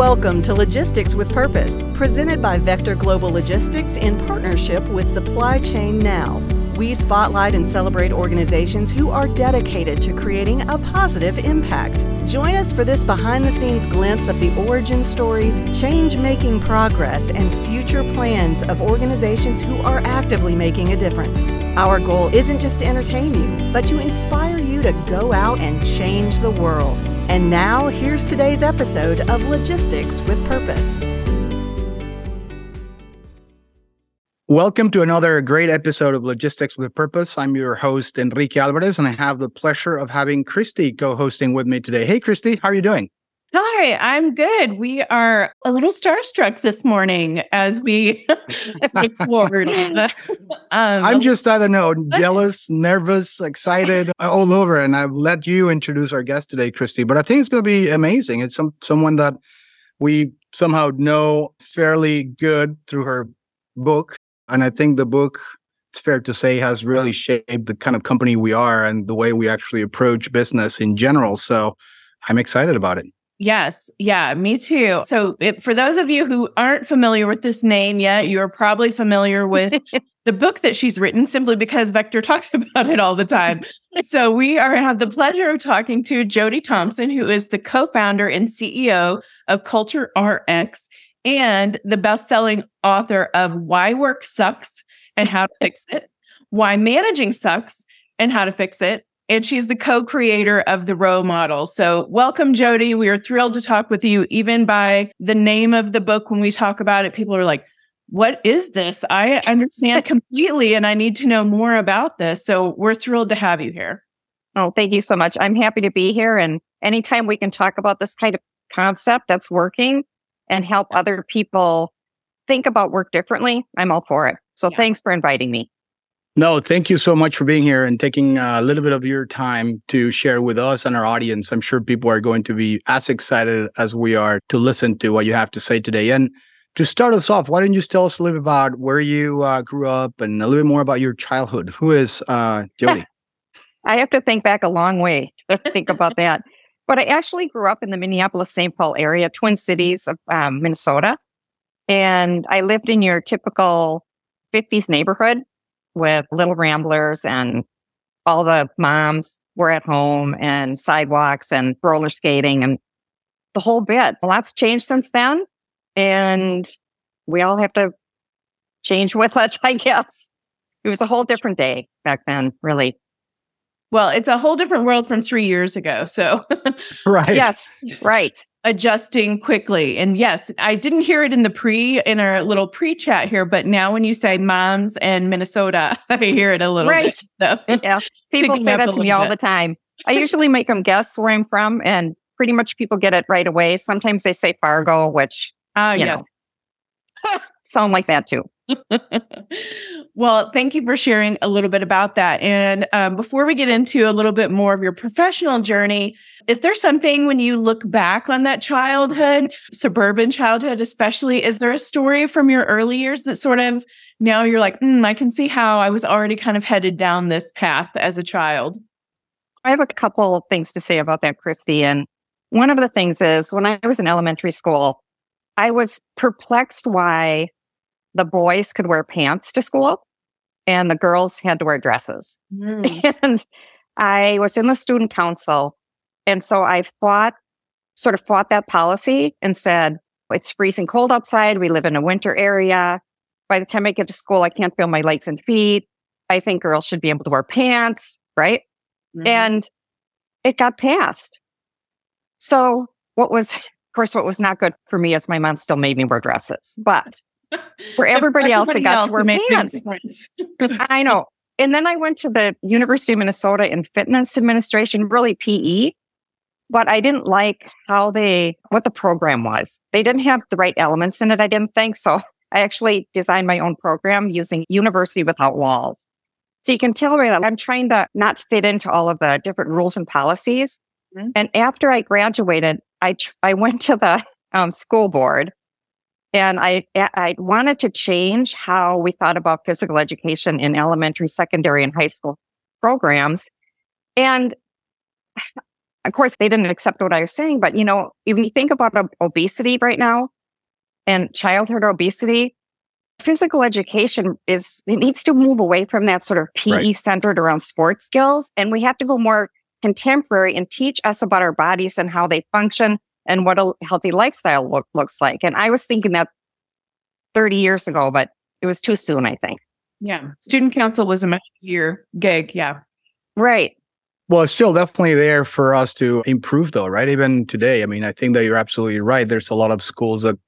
Welcome to Logistics with Purpose, presented by Vector Global Logistics in partnership with Supply Chain Now. We spotlight and celebrate organizations who are dedicated to creating a positive impact. Join us for this behind the scenes glimpse of the origin stories, change making progress, and future plans of organizations who are actively making a difference. Our goal isn't just to entertain you, but to inspire you to go out and change the world. And now, here's today's episode of Logistics with Purpose. Welcome to another great episode of Logistics with Purpose. I'm your host, Enrique Alvarez, and I have the pleasure of having Kristi co hosting with me today. Hey, Kristi, how are you doing? Hi, I'm good. We are a little starstruck this morning as we forward. um, I'm just, I don't know, jealous, nervous, excited, all over. And I've let you introduce our guest today, Kristi. But I think it's going to be amazing. It's some someone that we somehow know fairly good through her book. And I think the book, it's fair to say, has really shaped the kind of company we are and the way we actually approach business in general. So I'm excited about it. Yes. Yeah, me too. So, it, for those of you who aren't familiar with this name yet, you're probably familiar with the book that she's written simply because Vector talks about it all the time. so, we are have the pleasure of talking to Jody Thompson, who is the co-founder and CEO of CultureRx and the best-selling author of Why Work Sucks and How to Fix It, Why Managing Sucks and How to Fix It, and she's the co-creator of the ROWE Model. So, welcome, Jody. We are thrilled to talk with you. Even by the name of the book, when we talk about it, people are like, "What is this?" I understand completely, and I need to know more about this. So, we're thrilled to have you here. Oh, thank you so much. I'm happy to be here, and anytime we can talk about this kind of concept that's working and help other people think about work differently, I'm all for it. So, yeah. thanks for inviting me. No, thank you so much for being here and taking a little bit of your time to share with us and our audience. I'm sure people are going to be as excited as we are to listen to what you have to say today. And to start us off, why don't you tell us a little bit about where you uh, grew up and a little bit more about your childhood? Who is uh, Jody? I have to think back a long way to think about that. But I actually grew up in the Minneapolis St. Paul area, Twin Cities of um, Minnesota. And I lived in your typical 50s neighborhood with little ramblers and all the moms were at home and sidewalks and roller skating and the whole bit. A lot's changed since then. And we all have to change with it, I guess. It was a whole different day back then, really. Well, it's a whole different world from three years ago. So, right. Yes, right adjusting quickly. And yes, I didn't hear it in the pre in our little pre chat here, but now when you say moms and Minnesota, I hear it a little right. bit. So. Yeah, people say that to me all the time. I usually make them guess where I'm from, and pretty much people get it right away. Sometimes they say Fargo, which oh yes, sound like that too. well, thank you for sharing a little bit about that. And um, before we get into a little bit more of your professional journey, is there something when you look back on that childhood, suburban childhood especially, is there a story from your early years that sort of now you're like, mm, I can see how I was already kind of headed down this path as a child? I have a couple things to say about that, Kristi. And one of the things is when I was in elementary school, I was perplexed why the boys could wear pants to school and the girls had to wear dresses. Mm. And I was in the student council. And so I fought, sort of fought that policy and said, it's freezing cold outside. We live in a winter area. By the time I get to school, I can't feel my legs and feet. I think girls should be able to wear pants, right? Mm-hmm. And it got passed. So what was, of course, what was not good for me is my mom still made me wear dresses, but for everybody else that got to wear pants. I know. And then I went to the University of Minnesota in fitness administration, really PE, but I didn't like how they, what the program was. They didn't have the right elements in it. I didn't think so. I actually designed my own program using University Without Walls. So you can tell me that I'm trying to not fit into all of the different rules and policies. Mm-hmm. And after I graduated, I, tr- I went to the um, school board and I, I wanted to change how we thought about physical education in elementary, secondary, and high school programs. And of course, they didn't accept what I was saying, but you know, if you think about obesity right now and childhood obesity, physical education is, it needs to move away from that sort of PE right. centered around sports skills. And we have to go more contemporary and teach us about our bodies and how they function and what a healthy lifestyle look, looks like. And I was thinking that 30 years ago, but it was too soon, I think. Yeah. Student council was a much easier gig. Yeah. Right. Well, it's still definitely there for us to improve, though, right? Even today, I mean, I think that you're absolutely right. There's a lot of schools that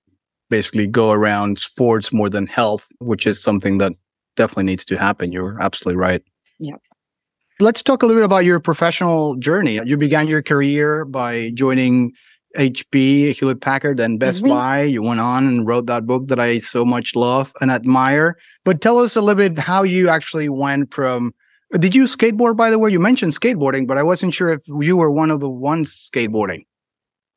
basically go around sports more than health, which is something that definitely needs to happen. You're absolutely right. Yeah. Let's talk a little bit about your professional journey. You began your career by joining HP, Hewlett Packard, and Best mm-hmm. Buy. You went on and wrote that book that I so much love and admire. But tell us a little bit how you actually went from. Did you skateboard, by the way? You mentioned skateboarding, but I wasn't sure if you were one of the ones skateboarding.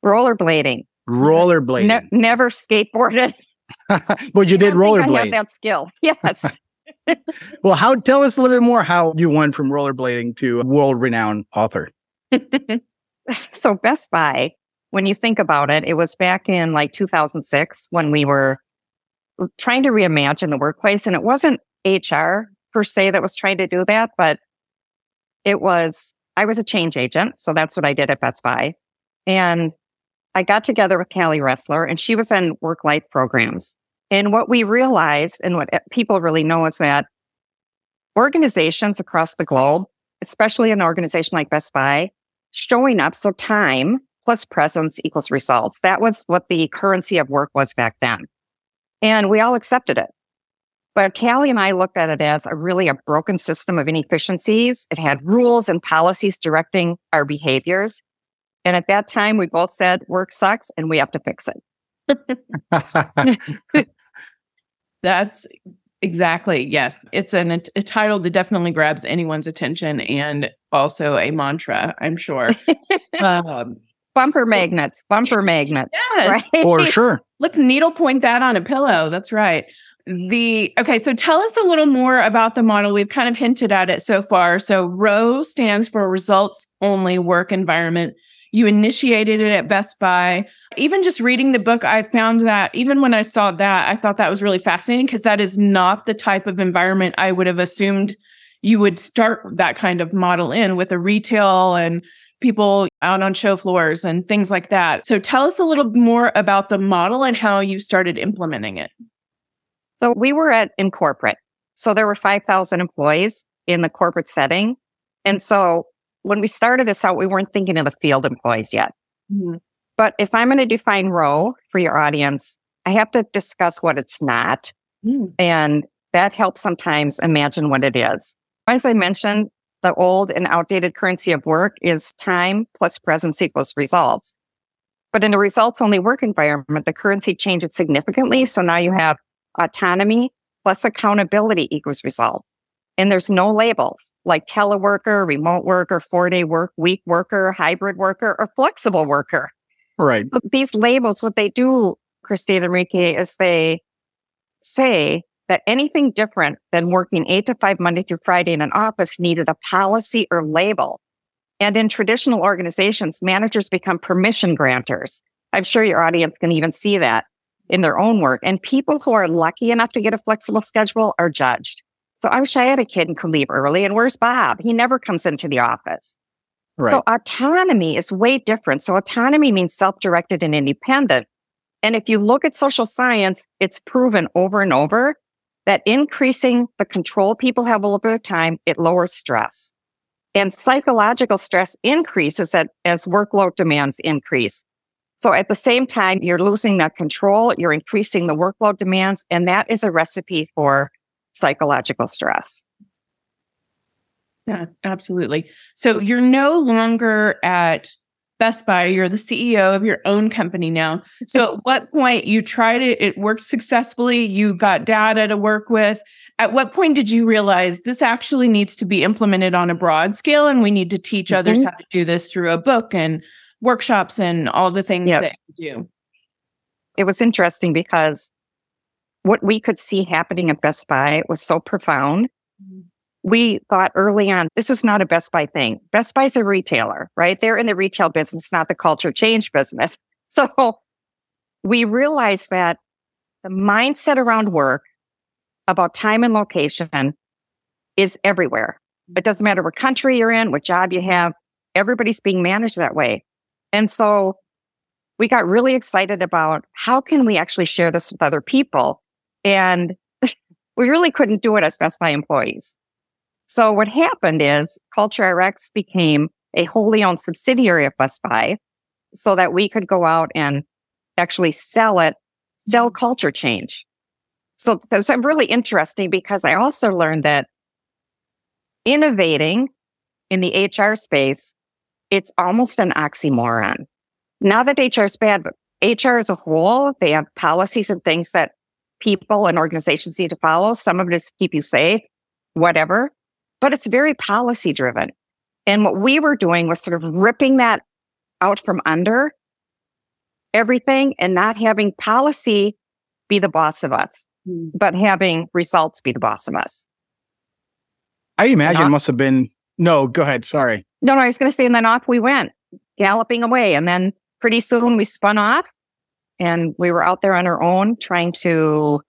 Rollerblading. Rollerblading. Ne- never skateboarded. but you did rollerblade. I have that skill. Yes. well, how? Tell us a little bit more how you went from rollerblading to world-renowned author. so Best Buy when you think about it, it was back in like 2006 when we were trying to reimagine the workplace. And it wasn't HR per se that was trying to do that, but it was, I was a change agent. So that's what I did at Best Buy. And I got together with Cali Ressler and she was in work life programs. And what we realized and what eh, people really know is that organizations across the globe, especially an organization like Best Buy, showing up. So time plus presence equals results. That was what the currency of work was back then. And we all accepted it. But Cali and I looked at it as a really a broken system of inefficiencies. It had rules and policies directing our behaviors. And at that time, we both said work sucks and we have to fix it. That's exactly, yes. It's an, a title that definitely grabs anyone's attention and also a mantra, I'm sure. um, bumper magnets, bumper magnets. Yes, right? for sure. Let's needle point that on a pillow. That's right. The okay, so tell us a little more about the model. We've kind of hinted at it so far. So ROWE stands for results only work environment. You initiated it at Best Buy. Even just reading the book, I found that even when I saw that, I thought that was really fascinating because that is not the type of environment I would have assumed you would start that kind of model in with a retail and people out on show floors and things like that. So tell us a little more about the model and how you started implementing it. So we were at in corporate. So there were 5,000 employees in the corporate setting. And so when we started this out, we weren't thinking of the field employees yet. Mm-hmm. But if I'm going to define ROWE for your audience, I have to discuss what it's not. Mm. And that helps sometimes imagine what it is. As I mentioned, the old and outdated currency of work is time plus presence equals results. But in a results only work environment, the currency changes significantly. So now you have autonomy plus accountability equals results. And there's no labels like teleworker, remote worker, four day work week worker, hybrid worker, or flexible worker. Right. these labels, what they do, Christine Enrique, is they say that anything different than working eight to five Monday through Friday in an office needed a policy or label. And in traditional organizations, managers become permission granters. I'm sure your audience can even see that in their own work. And people who are lucky enough to get a flexible schedule are judged. So I wish I had a kid and could leave early. And where's Bob? He never comes into the office. Right. So autonomy is way different. So autonomy means self-directed and independent. And if you look at social science, it's proven over and over that increasing the control people have over time, it lowers stress. And psychological stress increases as workload demands increase. So at the same time, you're losing that control, you're increasing the workload demands, and that is a recipe for psychological stress. Yeah, absolutely. So you're no longer at Best Buy, you're the CEO of your own company now. So at what point you tried it, it worked successfully, you got data to work with. At what point did you realize this actually needs to be implemented on a broad scale and we need to teach mm-hmm. others how to do this through a book and workshops and all the things yep. that you do? It was interesting because what we could see happening at Best Buy was so profound. Mm-hmm. We thought early on, this is not a Best Buy thing. Best Buy's a retailer, right? They're in the retail business, not the culture change business. So we realized that the mindset around work about time and location is everywhere. It doesn't matter what country you're in, what job you have, everybody's being managed that way. And so we got really excited about how can we actually share this with other people? And we really couldn't do it as Best Buy employees. So what happened is CultureRx became a wholly owned subsidiary of Best Buy so that we could go out and actually sell it, sell culture change. So that's uh, really interesting because I also learned that innovating in the HR space, it's almost an oxymoron. Not that HR is bad, but HR as a whole, they have policies and things that people and organizations need to follow. Some of it is keep you safe, whatever, but it's very policy driven. And what we were doing was sort of ripping that out from under everything and not having policy be the boss of us, mm. but having results be the boss of us. I imagine off, must have been no, go ahead. Sorry. No, no, I was going to say, and then off we went, galloping away. And then pretty soon we spun off and we were out there on our own trying to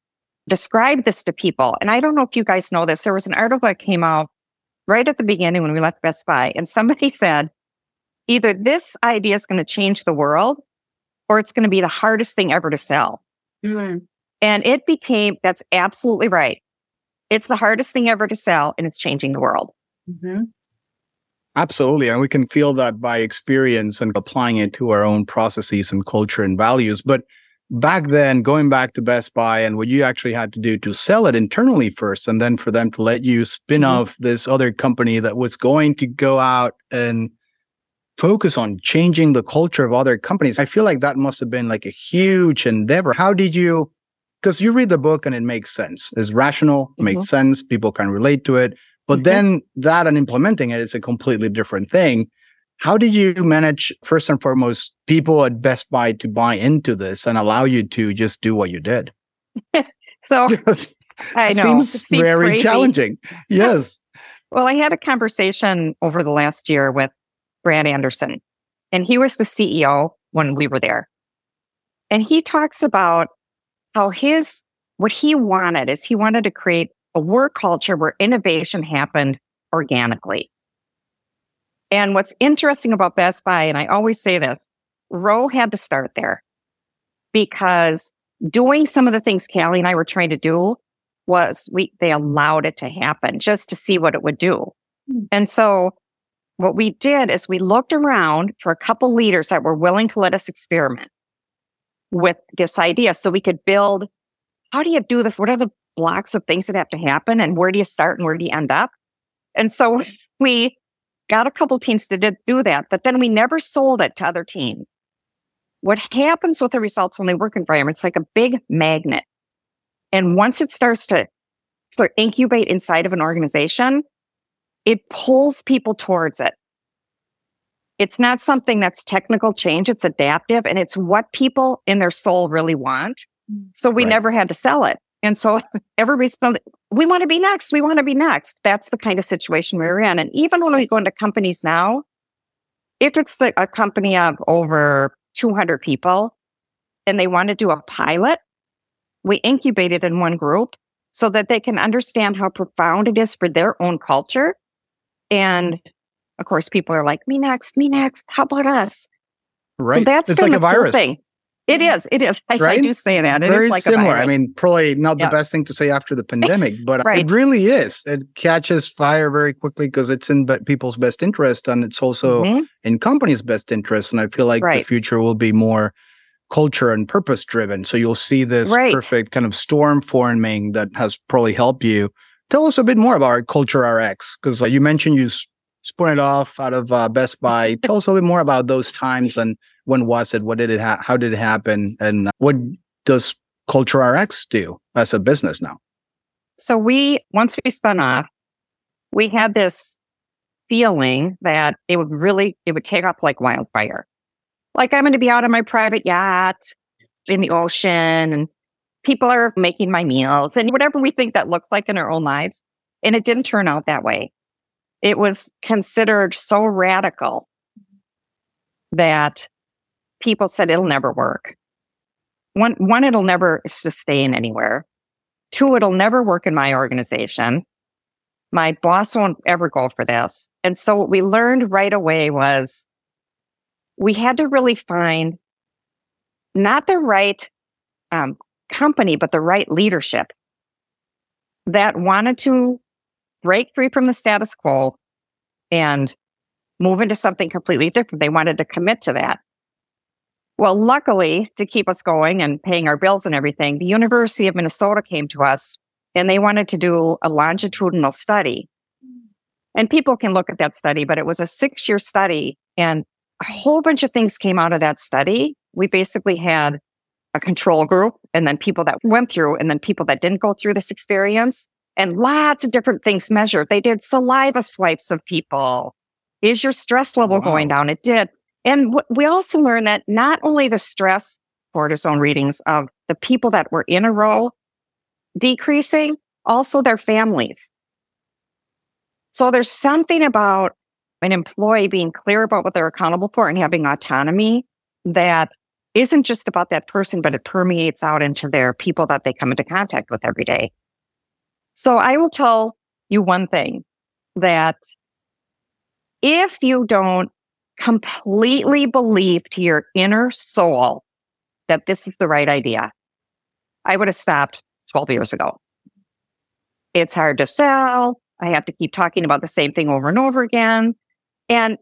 describe this to people. And I don't know if you guys know this. There was an article that came out right at the beginning when we left Best Buy, and somebody said, either this idea is going to change the world or it's going to be the hardest thing ever to sell. Mm-hmm. And it became, that's absolutely right. It's the hardest thing ever to sell and it's changing the world. Mm-hmm. Absolutely. And we can feel that by experience and applying it to our own processes and culture and values. But back then, going back to Best Buy and what you actually had to do to sell it internally first, and then for them to let you spin mm-hmm. off this other company that was going to go out and focus on changing the culture of other companies. I feel like that must have been like a huge endeavor. How did you, because you read the book and it makes sense. It's rational, mm-hmm. makes sense. People can relate to it. But mm-hmm. then that and implementing it is a completely different thing. How did you manage, first and foremost, people at Best Buy to buy into this and allow you to just do what you did? so I know seems, it seems very crazy. challenging. Yes. well, I had a conversation over the last year with Brad Anderson. And he was the CEO when we were there. And he talks about how his, what he wanted is he wanted to create a work culture where innovation happened organically. And what's interesting about Best Buy, and I always say this, ROWE had to start there because doing some of the things Cali and I were trying to do was we, they allowed it to happen just to see what it would do. Hmm. And so what we did is we looked around for a couple leaders that were willing to let us experiment with this idea so we could build how do you do this? What are the blocks of things that have to happen and where do you start and where do you end up? And so we got a couple teams to do that, but then we never sold it to other teams. What happens with the results when they work environment, it's like a big magnet. And once it starts to sort of incubate inside of an organization, it pulls people towards it. It's not something that's technical change. It's adaptive and it's what people in their soul really want. Mm. So we right. never had to sell it. And so everybody's, we want to be next. We want to be next. That's the kind of situation we we're in. And even when we go into companies now, if it's the, a company of over 200 people and they want to do a pilot, we incubate it in one group so that they can understand how profound it is for their own culture and of course, people are like, me next, me next. How about us? Right. So that's it's like a virus. Cool thing. It is. It is. I, right? I do say that. It Very like similar. I mean, probably not yep. the best thing to say after the pandemic, but right. it really is. It catches fire very quickly because it's in people's best interest and it's also mm-hmm. in companies' best interest. And I feel like right. the future will be more culture and purpose driven. So you'll see this perfect kind of storm forming that has probably helped you Tell us a bit more about CultureRx because uh, you mentioned you spun it off out of uh, Best Buy. Tell us a little bit more about those times and when was it? What did it? Ha- how did it happen? And uh, what does CultureRx do as a business now? So we once we spun off, we had this feeling that it would really it would take off like wildfire. Like I'm going to be out on my private yacht in the ocean and people are making my meals and whatever we think that looks like in our own lives. And it didn't turn out that way. It was considered so radical that people said it'll never work. One, one, it'll never sustain anywhere. Two, it'll never work in my organization. My boss won't ever go for this. And so what we learned right away was we had to really find not the right um, company, but the right leadership that wanted to break free from the status quo and move into something completely different. They wanted to commit to that. Well, luckily, to keep us going and paying our bills and everything, the University of Minnesota came to us and they wanted to do a longitudinal study. And people can look at that study, but it was a six year study and a whole bunch of things came out of that study. We basically had a control group and then people that went through and then people that didn't go through this experience and lots of different things measured. They did saliva swipes of people. Is your stress level wow. going down? It did. And w- we also learned that not only the stress cortisone readings of the people that were in a ROWE decreasing, also their families. So there's something about an employee being clear about what they're accountable for and having autonomy that isn't just about that person, but it permeates out into their people that they come into contact with every day. So I will tell you one thing that if you don't completely believe to your inner soul that this is the right idea, I would have stopped 12 years ago. It's hard to sell. I have to keep talking about the same thing over and over again. And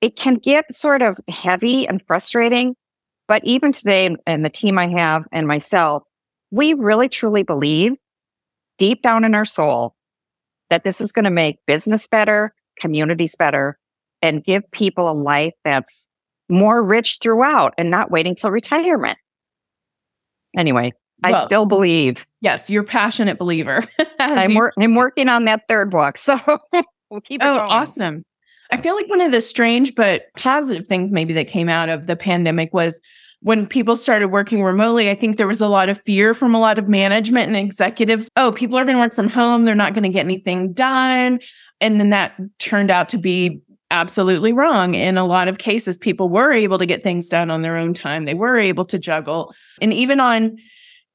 it can get sort of heavy and frustrating. But even today, and the team I have and myself, we really truly believe deep down in our soul that this is going to make business better, communities better, and give people a life that's more rich throughout and not waiting till retirement. Anyway, well, I still believe. Yes, you're a passionate believer. I'm, wor- I'm working on that third book. So we'll keep it Oh, going. awesome. I feel like one of the strange but positive things maybe that came out of the pandemic was when people started working remotely, I think there was a lot of fear from a lot of management and executives. Oh, people are going to work from home. They're not going to get anything done. And then that turned out to be absolutely wrong. In a lot of cases, people were able to get things done on their own time. They were able to juggle. And even on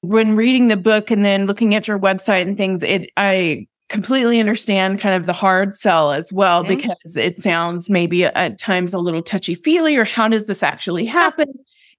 when reading the book and then looking at your website and things, it I completely understand kind of the hard sell as well because it sounds maybe at times a little touchy feely or how does this actually happen?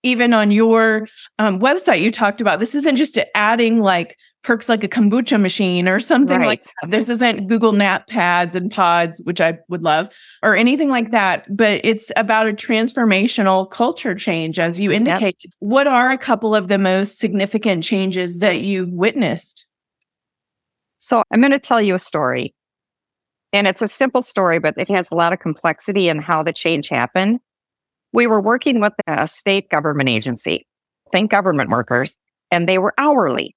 Even on your um, website, you talked about this isn't just adding like perks like a kombucha machine or something right. like that. This isn't Google Nap pads and pods, which I would love, or anything like that. But it's about a transformational culture change, as you indicated. Yep. What are a couple of the most significant changes that you've witnessed? So I'm going to tell you a story. And it's a simple story, but it has a lot of complexity in how the change happened. We were working with a state government agency, think government workers, and they were hourly.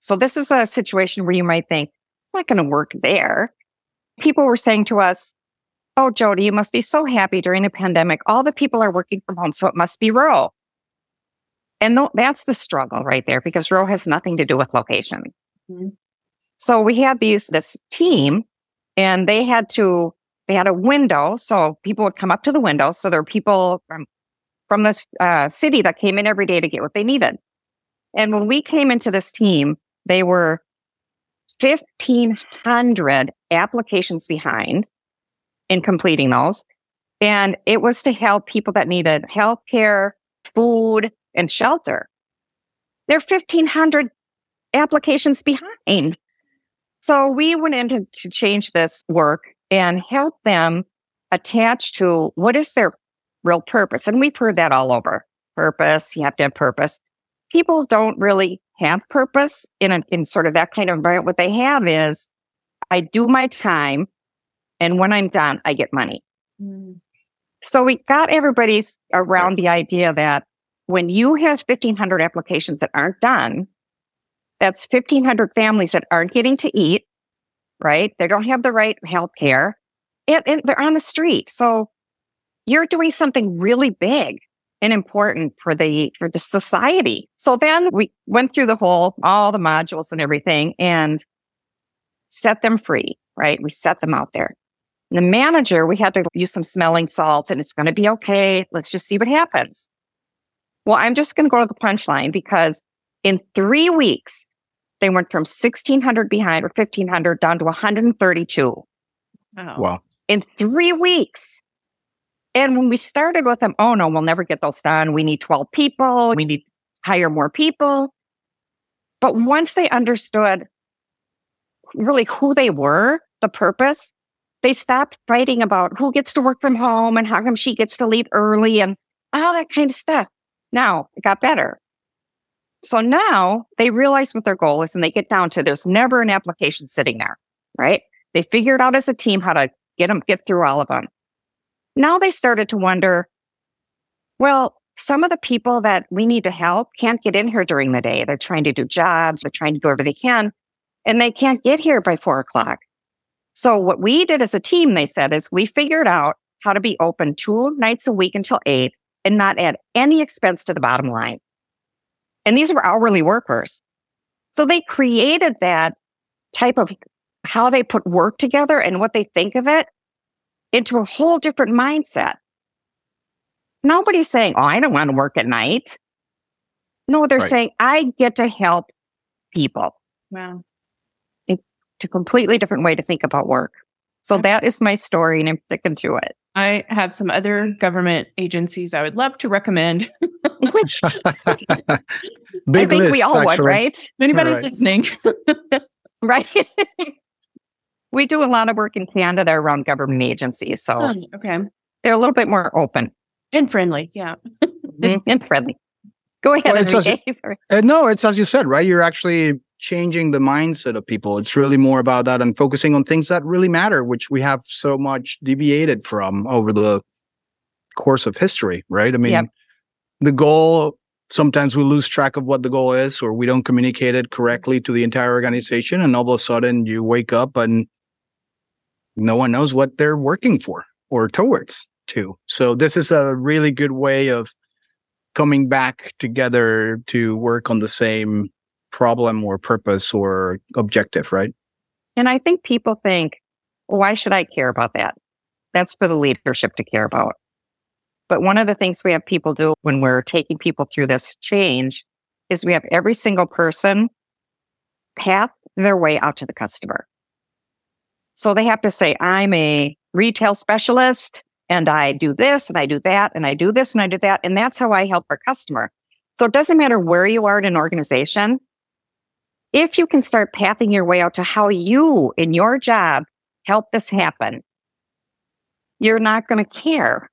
So this is a situation where you might think, it's not going to work there. People were saying to us, Oh, Jody, you must be so happy during the pandemic. All the people are working from home, so it must be rural. And th- that's the struggle right there because rural has nothing to do with location. Mm-hmm. So we had these, this team and they had to, they had a window. So people would come up to the window. So there were people from, from this uh, city that came in every day to get what they needed. And when we came into this team, they were 1,500 applications behind in completing those. And it was to help people that needed healthcare, food, and shelter. They're 1,500 applications behind. So we went in to, to change this work and help them attach to what is their real purpose. And we've heard that all over. Purpose, you have to have purpose. People don't really have purpose in a, in sort of that kind of environment. What they have is I do my time and when I'm done, I get money. Mm. So we got everybody's around the idea that when you have 1500 applications that aren't done, that's 1500 families that aren't getting to eat, right? They don't have the right health care and, and they're on the street. So you're doing something really big and important for the for the society. So then we went through the whole all the modules and everything and set them free, right? We set them out there. And the manager, we had to use some smelling salts and it's going to be okay. Let's just see what happens. Well, I'm just going to go to the punchline because in three weeks, they went from 1600 behind or 1500 down to 132. Oh. Wow. In three weeks. And when we started with them, oh no, we'll never get those done. We need 12 people. We need to hire more people. But once they understood really who they were, the purpose, they stopped fighting about who gets to work from home and how come she gets to leave early and all that kind of stuff. Now it got better. So now they realize what their goal is and they get down to there's never an application sitting there, right? They figured out as a team how to get them, get through all of them. Now they started to wonder, well, some of the people that we need to help can't get in here during the day. They're trying to do jobs, they're trying to do whatever they can, and they can't get here by four o'clock. So what we did as a team, they said, is we figured out how to be open two nights a week until eight and not add any expense to the bottom line. And these were hourly workers. So they created that type of how they put work together and what they think of it into a whole different mindset. Nobody's saying, Oh, I don't want to work at night. No, they're Right. saying, I get to help people. Wow. It's a completely different way to think about work. So that is my story and I'm sticking to it. I have some other government agencies I would love to recommend. Which Big I think list, we all would, right? If anybody's Right. listening, Right. we do a lot of work in Canada there around government agencies. So Oh, okay. they're a little bit more open And friendly. Yeah. mhm, and friendly. Go ahead, Well, it's also- Enrique. Uh, no, it's as you said, right? You're actually changing the mindset of people. It's really more about that and focusing on things that really matter, which we have so much deviated from over the course of history, right? I mean, Yep. the goal, sometimes we lose track of what the goal is or we don't communicate it correctly to the entire organization. And all of a sudden you wake up and no one knows what they're working for or towards to. So this is a really good way of coming back together to work on the same problem or purpose or objective, right? And I think people think, why should I care about that? That's for the leadership to care about. But one of the things we have people do when we're taking people through this change is we have every single person path their way out to the customer. So they have to say, I'm a retail specialist and I do this and I do that and I do this and I do that. And that's how I help our customer. So it doesn't matter where you are in an organization. If you can start pathing your way out to how you in your job help this happen, you're not going to care.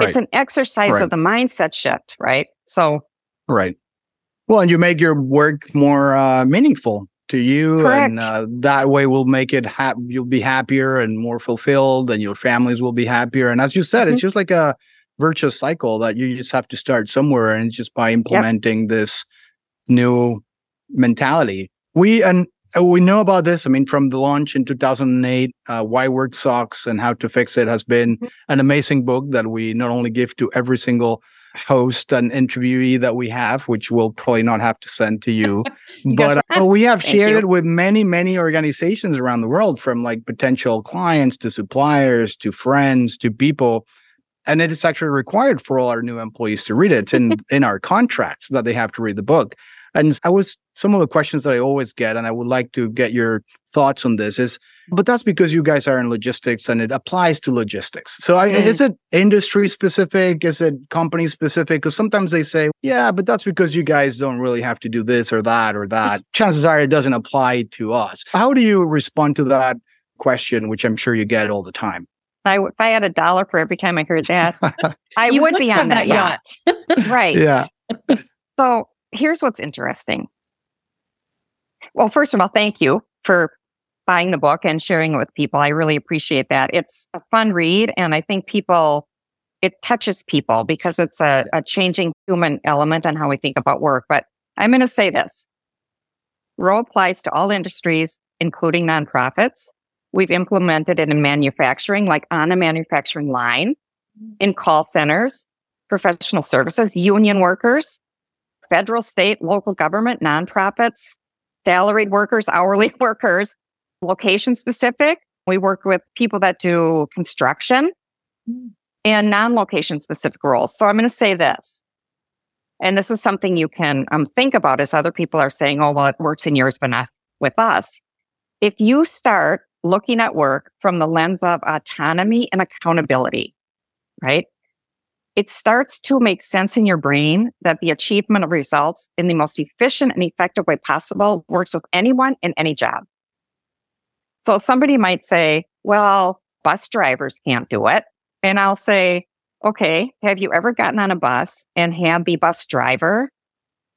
It's an exercise Right. of the mindset shift, right? So Right. Well, and you make your work more uh, meaningful to you, and uh, that way will make it. Ha- you'll be happier and more fulfilled, and your families will be happier. And as you said, Mm-hmm. it's just like a virtuous cycle that you just have to start somewhere, and it's just by implementing this new mentality. We and uh, we know about this. I mean, from the launch in 2008, uh, Why Work Sucks and How to Fix It has been Mm-hmm. an amazing book that we not only give to every single host and interviewee that we have, which we'll probably not have to send to you. But uh, we have Thank shared you. it with many, many organizations around the world, from like potential clients to suppliers to friends to people. And it is actually required for all our new employees to read it. It's in, in our contracts that they have to read the book. And I was some of the questions that I always get, and I would like to get your thoughts on this is, but that's because you guys are in logistics and it applies to logistics. So I, Mm. is it industry specific? Is it company specific? Because sometimes they say, yeah, but that's because you guys don't really have to do this or that or that. Chances are it doesn't apply to us. How do you respond to that question, which I'm sure you get all the time? I, if I had a dollar for every time I heard that, I You would would be on that that yacht. right. Yeah. So here's what's interesting. Well, first of all, thank you for buying the book and sharing it with people. I really appreciate that. It's a fun read. And I think people, it touches people because it's a, a changing human element on how we think about work. But I'm going to say this ROWE applies to all industries, including nonprofits. We've implemented it in manufacturing, like on a manufacturing line, mm-hmm. in call centers, professional services, union workers, federal, state, local government, nonprofits, salaried workers, hourly workers, location specific. We work with people that do construction and non location specific roles. So I'm going to say this. And this is something you can um, think about as other people are saying, oh, well, it works in yours, but not with us. If you start looking at work from the lens of autonomy and accountability, right? It starts to make sense in your brain that the achievement of results in the most efficient and effective way possible works with anyone in any job. So somebody might say, well, bus drivers can't do it. And I'll say, okay, have you ever gotten on a bus and had the bus driver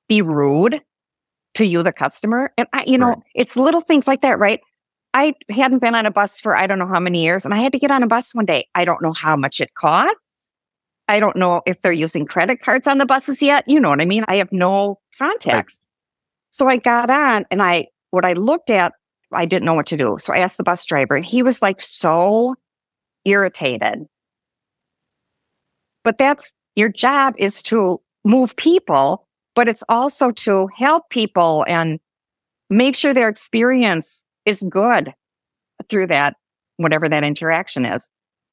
be rude to you, the customer? And I, you know, right. it's little things like that, right? I hadn't been on a bus for I don't know how many years and I had to get on a bus one day. I don't know how much it costs. I don't know if they're using credit cards on the buses yet. You know what I mean? I have no context. Right. So I got on and I, what I looked at, I didn't know what to do. So I asked the bus driver and he was like so irritated. But that's your job is to move people, but it's also to help people and make sure their experience is good through that, whatever that interaction is.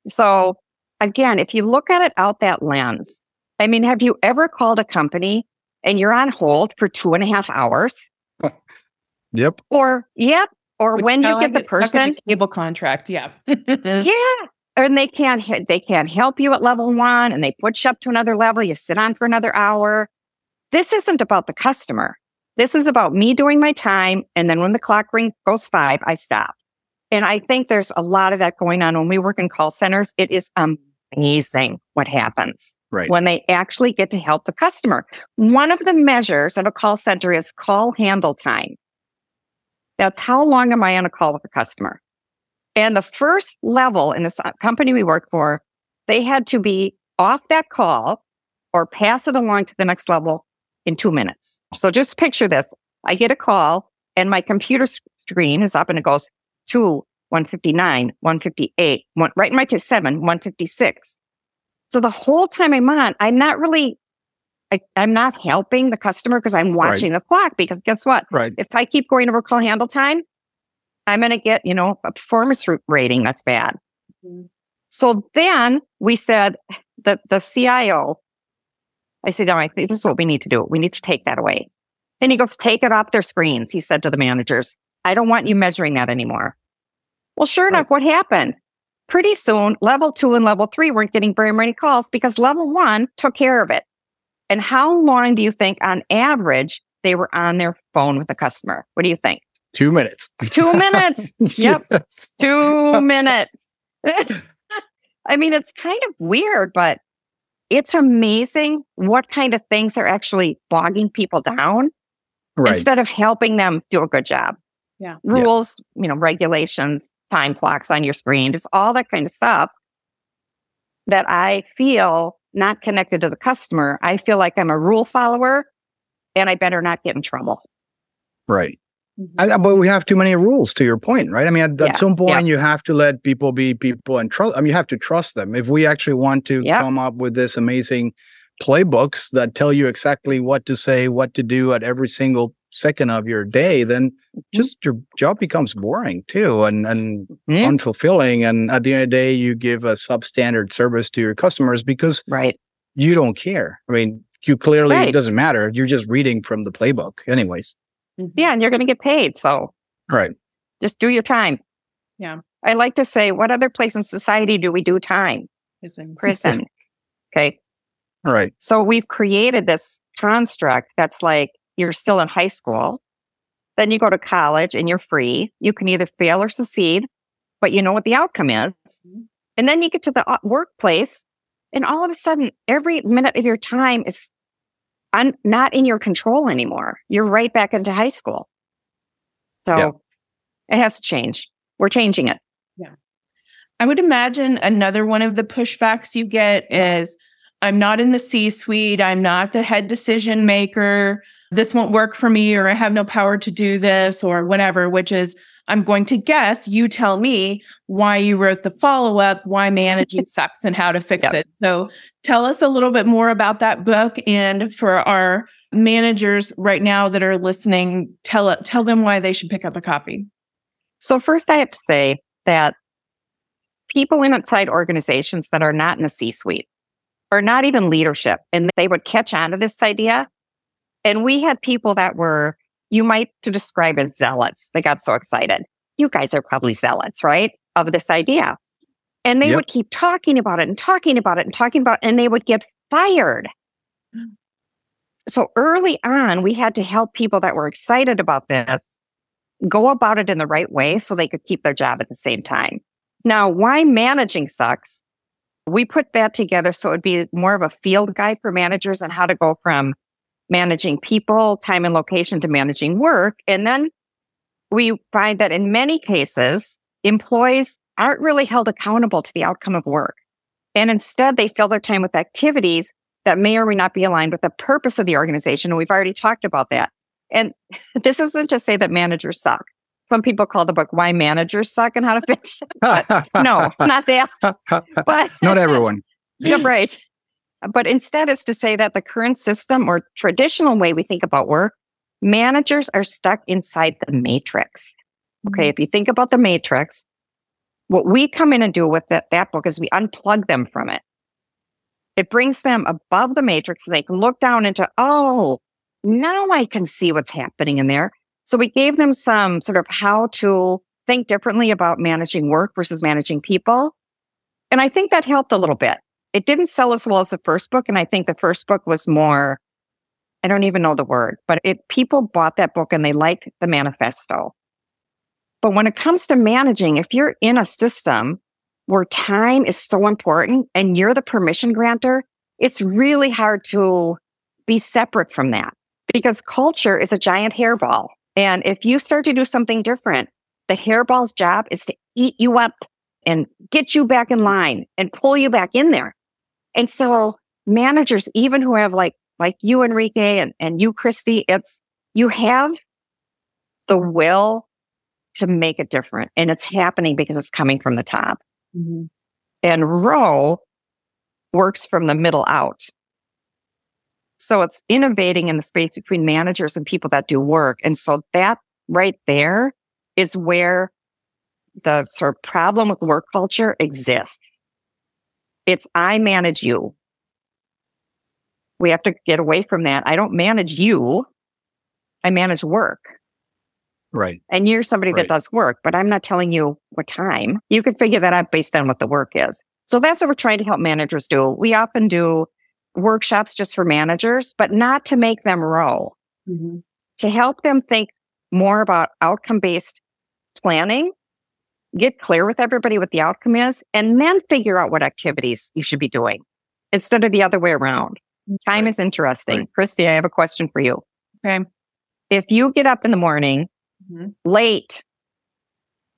So again, if you look at it out that lens, I mean, have you ever called a company and you're on hold for two and a half hours? yep. Or, yep. Or Which when you get the person cable contract. Yeah. yeah. And they can't, they can't help you at level one and they put you up to another level. You sit on for another hour. This isn't about the customer. This is about me doing my time. And then when the clock ring goes five, I stop. And I think there's a lot of that going on when we work in call centers. It is amazing what happens right. when they actually get to help the customer. One of the measures of a call center is call handle time. That's how long am I on a call with a customer? And the first level in this uh, company we work for, they had to be off that call or pass it along to the next level in two minutes. So just picture this. I get a call and my computer screen is up and it goes to 159, 158, one, right in my to seven, 156. So the whole time I'm on, I'm not really, I, am not helping the customer because I'm watching right. the clock because guess what? Right. If I keep going over call handle time, I'm going to get, you know, a performance rating that's bad. Mm-hmm. So then we said that the CIO I said, no, I think this is what we need to do. We need to take that away. And he goes, take it off their screens. He said to the managers, I don't want you measuring that anymore. Well, sure right. enough, what happened? Pretty soon, level two and level three weren't getting very many calls because level one took care of it. And how long do you think on average they were on their phone with the customer? What do you think? Two minutes. Two minutes. yep. Yes. Two minutes. I mean, it's kind of weird, but it's amazing what kind of things are actually bogging people down right. instead of helping them do a good job. Yeah. Rules, yeah. you know, regulations, time clocks on your screen, just all that kind of stuff that I feel not connected to the customer. I feel like I'm a rule follower and I better not get in trouble. Right. Mm-hmm. I, but we have too many rules to your point, right? I mean, at, yeah. at some point, yeah. you have to let people be people and trust. I mean, you have to trust them. If we actually want to yeah. come up with this amazing playbooks that tell you exactly what to say, what to do at every single second of your day, then mm-hmm. just your job becomes boring too and, and mm-hmm. unfulfilling. And at the end of the day, you give a substandard service to your customers because right. you don't care. I mean, you clearly, right. it doesn't matter. You're just reading from the playbook, anyways. Mm-hmm. Yeah, and you're going to get paid. So, right. Just do your time. Yeah. I like to say, what other place in society do we do time? Prison. Prison. okay. All right. So we've created this construct that's like you're still in high school. Then you go to college and you're free. You can either fail or succeed, but you know what the outcome is. Mm-hmm. And then you get to the uh, workplace and all of a sudden, every minute of your time is I'm not in your control anymore. You're right back into high school. So yeah. it has to change. We're changing it. Yeah. I would imagine another one of the pushbacks you get is, I'm not in the C suite. I'm not the head decision maker. This won't work for me, or I have no power to do this, or whatever, which is I'm going to guess you tell me why you wrote the follow up, why managing sucks, and how to fix yep. it. So tell us a little bit more about that book. And for our managers right now that are listening, tell, tell them why they should pick up a copy. So, first, I have to say that people in outside organizations that are not in the C suite or not even leadership, and they would catch on to this idea. And we had people that were, you might to describe as zealots. They got so excited. You guys are probably zealots, right? Of this idea. And they yep. would keep talking about it and talking about it and talking about it, and they would get fired. Mm. So early on, we had to help people that were excited about this go about it in the right way so they could keep their job at the same time. Now, why managing sucks? We put that together so it would be more of a field guide for managers on how to go from managing people, time and location to managing work. And then we find that in many cases, employees aren't really held accountable to the outcome of work. And instead, they fill their time with activities that may or may not be aligned with the purpose of the organization. And we've already talked about that. And this isn't to say that managers suck. Some people call the book Why Managers Suck and How to Fix It. But no, not that. But not everyone. yeah, right. But instead, it's to say that the current system or traditional way we think about work, managers are stuck inside the matrix. Okay. Mm-hmm. If you think about the matrix, what we come in and do with that, that book is we unplug them from it. It brings them above the matrix so they can look down into, oh, now I can see what's happening in there. So we gave them some sort of how to think differently about managing work versus managing people. And I think that helped a little bit. It didn't sell as well as the first book. And I think the first book was more, I don't even know the word, but it, people bought that book and they liked the manifesto. But when it comes to managing, if you're in a system where time is so important and you're the permission granter, it's really hard to be separate from that because culture is a giant hairball. And if you start to do something different, the hairball's job is to eat you up and get you back in line and pull you back in there. And so managers, even who have like, like you, Enrique, and, and you, Kristi, it's, you have the will to make it different. And it's happening because it's coming from the top. Mm-hmm. And ROWE works from the middle out. So it's innovating in the space between managers and people that do work. And so that right there is where the sort of problem with work culture exists. It's I manage you. We have to get away from that. I don't manage you. I manage work. Right. And you're somebody right. that does work, but I'm not telling you what time. You can figure that out based on what the work is. So that's what we're trying to help managers do. We often do workshops just for managers, but not to make them ROWE, mm-hmm. to help them think more about outcome based planning, get clear with everybody what the outcome is, and then figure out what activities you should be doing instead of the other way around. Time right. is interesting. Right. Kristi, I have a question for you. Okay. If you get up in the morning mm-hmm. late,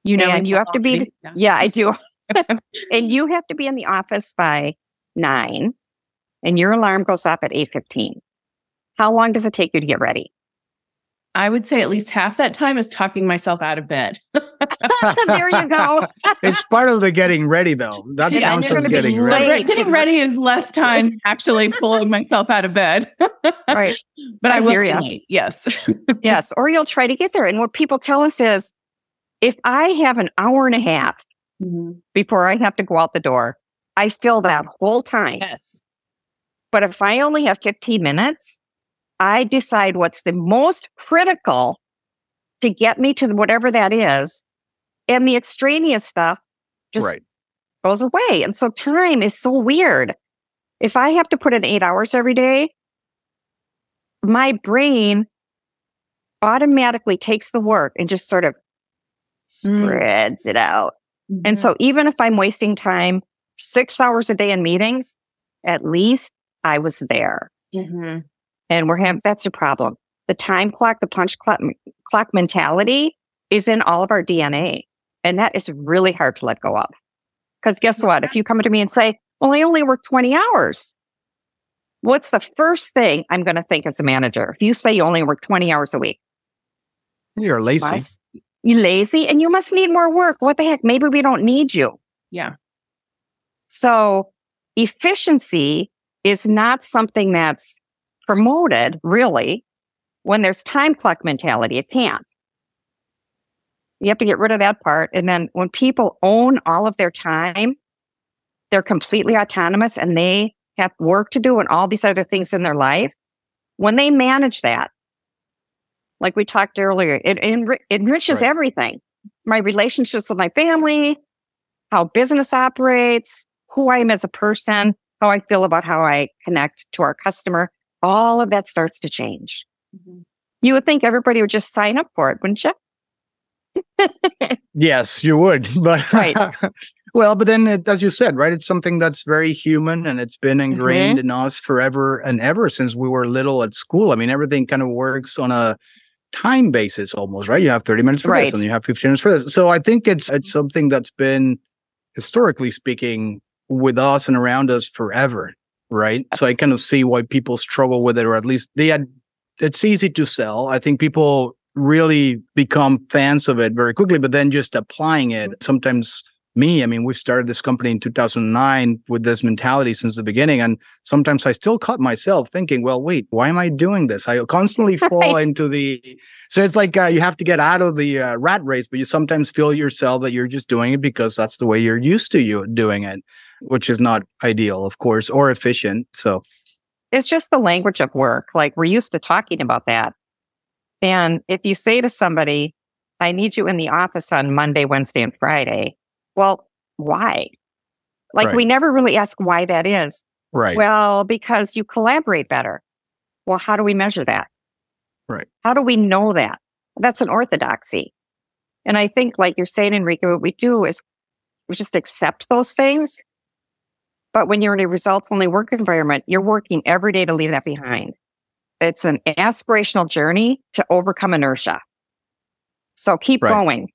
you know, and you have to be, yeah, yeah I do. and you have to be in the office by nine and your alarm goes off at 8.15, how long does it take you to get ready? I would say at least half that time is talking myself out of bed. there you go. it's part of the getting ready, though. That yeah, counts as getting ready. Getting ready is less time actually pulling myself out of bed. right. But I, I will hear. Yes. yes. Or you'll try to get there. And what people tell us is if I have an hour and a half mm-hmm. before I have to go out the door, I fill that whole time. Yes. But if I only have 15 minutes, I decide what's the most critical to get me to whatever that is. And the extraneous stuff just right. goes away. And so time is so weird. If I have to put in eight hours every day, my brain automatically takes the work and just sort of mm. spreads mm. it out. Mm-hmm. And so even if I'm wasting time six hours a day in meetings, at least I was there. Mm-hmm. And we're having, that's a problem. The time clock, the punch clock, clock mentality is in all of our DNA. And that is really hard to let go of. Because guess what? If you come to me and say, well, I only work 20 hours, what's the first thing I'm going to think as a manager? If you say you only work 20 hours a week, You're lazy. must- you lazy and you must need more work. What the heck? Maybe we don't need you. Yeah. So efficiency is not something that's promoted really when there's time clock mentality. It can't. You have to get rid of that part. And then when people own all of their time, they're completely autonomous and they have work to do and all these other things in their life. When they manage that, like we talked earlier, it, enri- enriches Right. everything. My relationships with my family, how business operates, who I am as a person, how I feel about how I connect to our customer. All of that starts to change. You would think everybody would just sign up for it, wouldn't you? Yes, you would. But Right. well, but then it, as you said, right, it's something that's very human and it's been ingrained Mm-hmm. in us forever and ever since we were little at school. I mean, everything kind of works on a time basis almost, right? You have 30 minutes for Right. this and you have 15 minutes for this. So I think it's it's something that's been historically speaking with us and around us forever, right? So I kind of see why people struggle with it or at least they had it's easy to sell. I think people really become fans of it very quickly, but then just applying it. Sometimes me, I mean, we started this company in 2009 with this mentality since the beginning. And sometimes I still caught myself thinking, well, wait, why am I doing this? I constantly fall Right. into the, so it's like uh, you have to get out of the uh, rat race, but you sometimes feel yourself that you're just doing it because that's the way you're used to you doing it, which is not ideal, of course, or efficient. So, It's just the language of work. Like we're used to talking about that. And if you say to somebody, I need you in the office on Monday, Wednesday, and Friday, well, why? Like Right. we never really ask why that is. right. Well, because you collaborate better. Well, how do we measure that? Right. How do we know that? That's an orthodoxy. And I think, like you're saying, Enrique, what we do is we just accept those things. But when you're in a results only work environment, you're working every day to leave that behind. It's an aspirational journey to overcome inertia. So keep Right. going.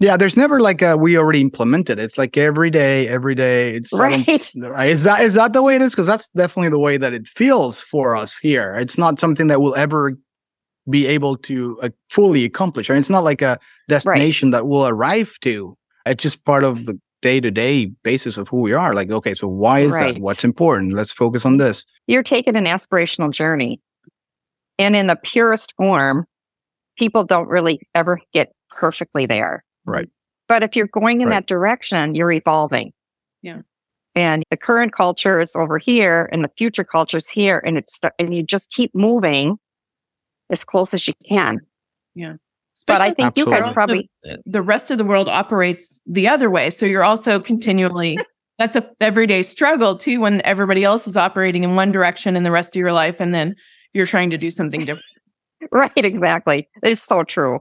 Yeah, there's never like a we already implemented. It's like every day, every day. It's Right. Is that is that the way it is? Because that's definitely the way that it feels for us here. It's not something that we'll ever be able to uh, fully accomplish. Right? It's not like a destination that we'll arrive to. It's just part of the day to day basis of who we are. Like, okay, so why is Right. that? What's important? Let's focus on this. you're taking an aspirational journey. And in the purest form, people don't really ever get perfectly there. Right. But if you're going in Right. that direction, you're evolving. Yeah. And the current culture is over here and the future culture is here and it's and you just keep moving as close as you can. But I Especially think you guys probably the, the rest of the world operates the other way. So you're also continually that's a everyday struggle too when everybody else is operating in one direction in the rest of your life and then you're trying to do something different. Right, exactly. It's so true.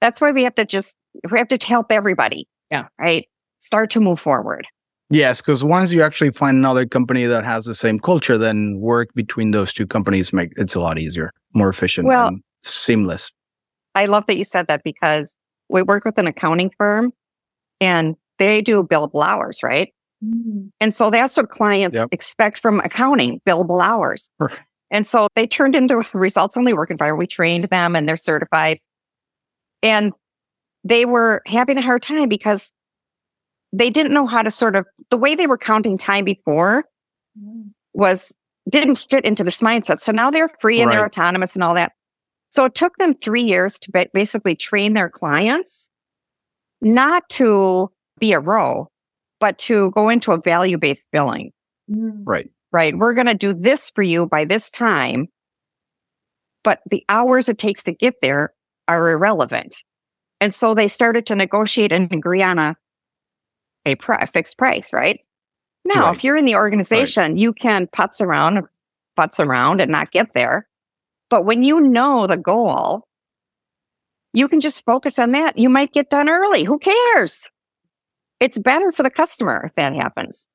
That's why we have to just we have to help everybody. Yeah. Right. Start to move forward. Yes, because once you actually find another company that has the same culture, then work between those two companies make it's a lot easier, more efficient, Well- and seamless. I love that you said that because we work with an accounting firm and they do billable hours, right? Mm. And so that's what clients Yep. expect from accounting, billable hours. And so they turned into a results only work environment. We trained them and they're certified. And they were having a hard time because they didn't know how to sort of, the way they were counting time before mm. was, didn't fit into this mindset. So now they're free and they're autonomous and all that. So it took them three years to basically train their clients not to be a ROWE, but to go into a value based billing, mm. Right. right? We're going to do this for you by this time, but the hours it takes to get there are irrelevant. And so they started to negotiate and agree on a, a, pri- a fixed price, right? Now, Right. if you're in the organization, you can putz around, putz around and not get there. But when you know the goal, you can just focus on that. You might get done early. Who cares? It's better for the customer if that happens.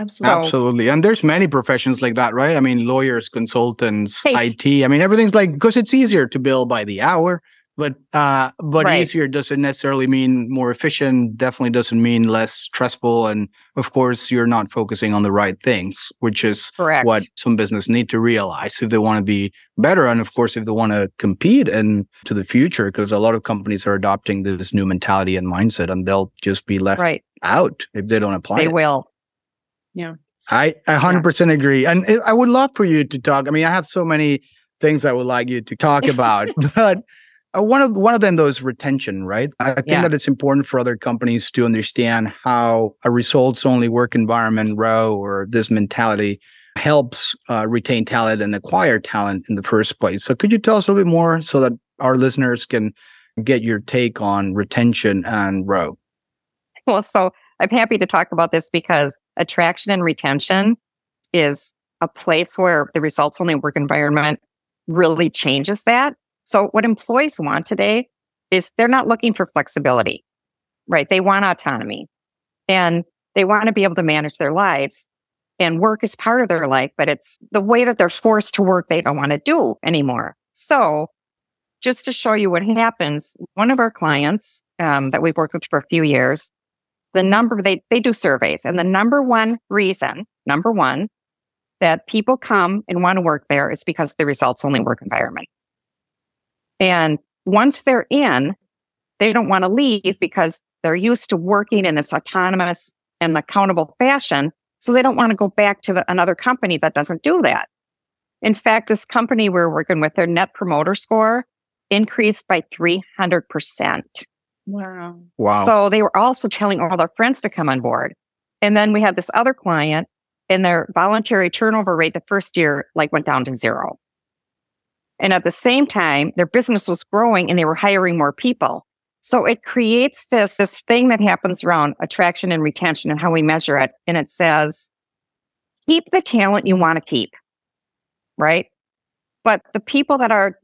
Absolutely. Absolutely. And there's many professions like that, right? I mean, lawyers, consultants. IT. I mean, everything's like, because it's easier to bill by the hour. But uh, but Right. easier doesn't necessarily mean more efficient. Definitely doesn't mean less stressful. And of course, you're not focusing on the right things, which is Correct. what some business need to realize if they want to be better, and of course, if they want to compete and to the future, because a lot of companies are adopting this new mentality and mindset, and they'll just be left Right. out if they don't apply They it. will. I I hundred percent agree, and I would love for you to talk. I mean, I have so many things I would like you to talk about, but one of one of them though is retention, right? I think Yeah. that it's important for other companies to understand how a results only work environment, ROWE, or this mentality helps uh, retain talent and acquire talent in the first place. So, could you tell us a little bit more so that our listeners can get your take on retention and ROWE? Well, so I'm happy to talk about this because attraction and retention is a place where the results only work environment really changes that. So what employees want today is they're not looking for flexibility, right? They want autonomy and they want to be able to manage their lives and work is part of their life, but it's the way that they're forced to work they don't want to do anymore. So just to show you what happens, one of our clients um, that we've worked with for a few years, the number they they do surveys and the number one reason number one that people come and want to work there is because the results only work environment and once they're in they don't want to leave because they're used to working in this autonomous and accountable fashion so they don't want to go back to the, another company that doesn't do that in fact this company we're working with their net promoter score increased by 300% Wow. Wow. so they were also telling all their friends to come on board. And then we had this other client and their voluntary turnover rate the first year like went down to zero. And at the same time, their business was growing and they were hiring more people. So it creates this, this thing that happens around attraction and retention and how we measure it. And it says, keep the talent you want to keep. Right. But the people that are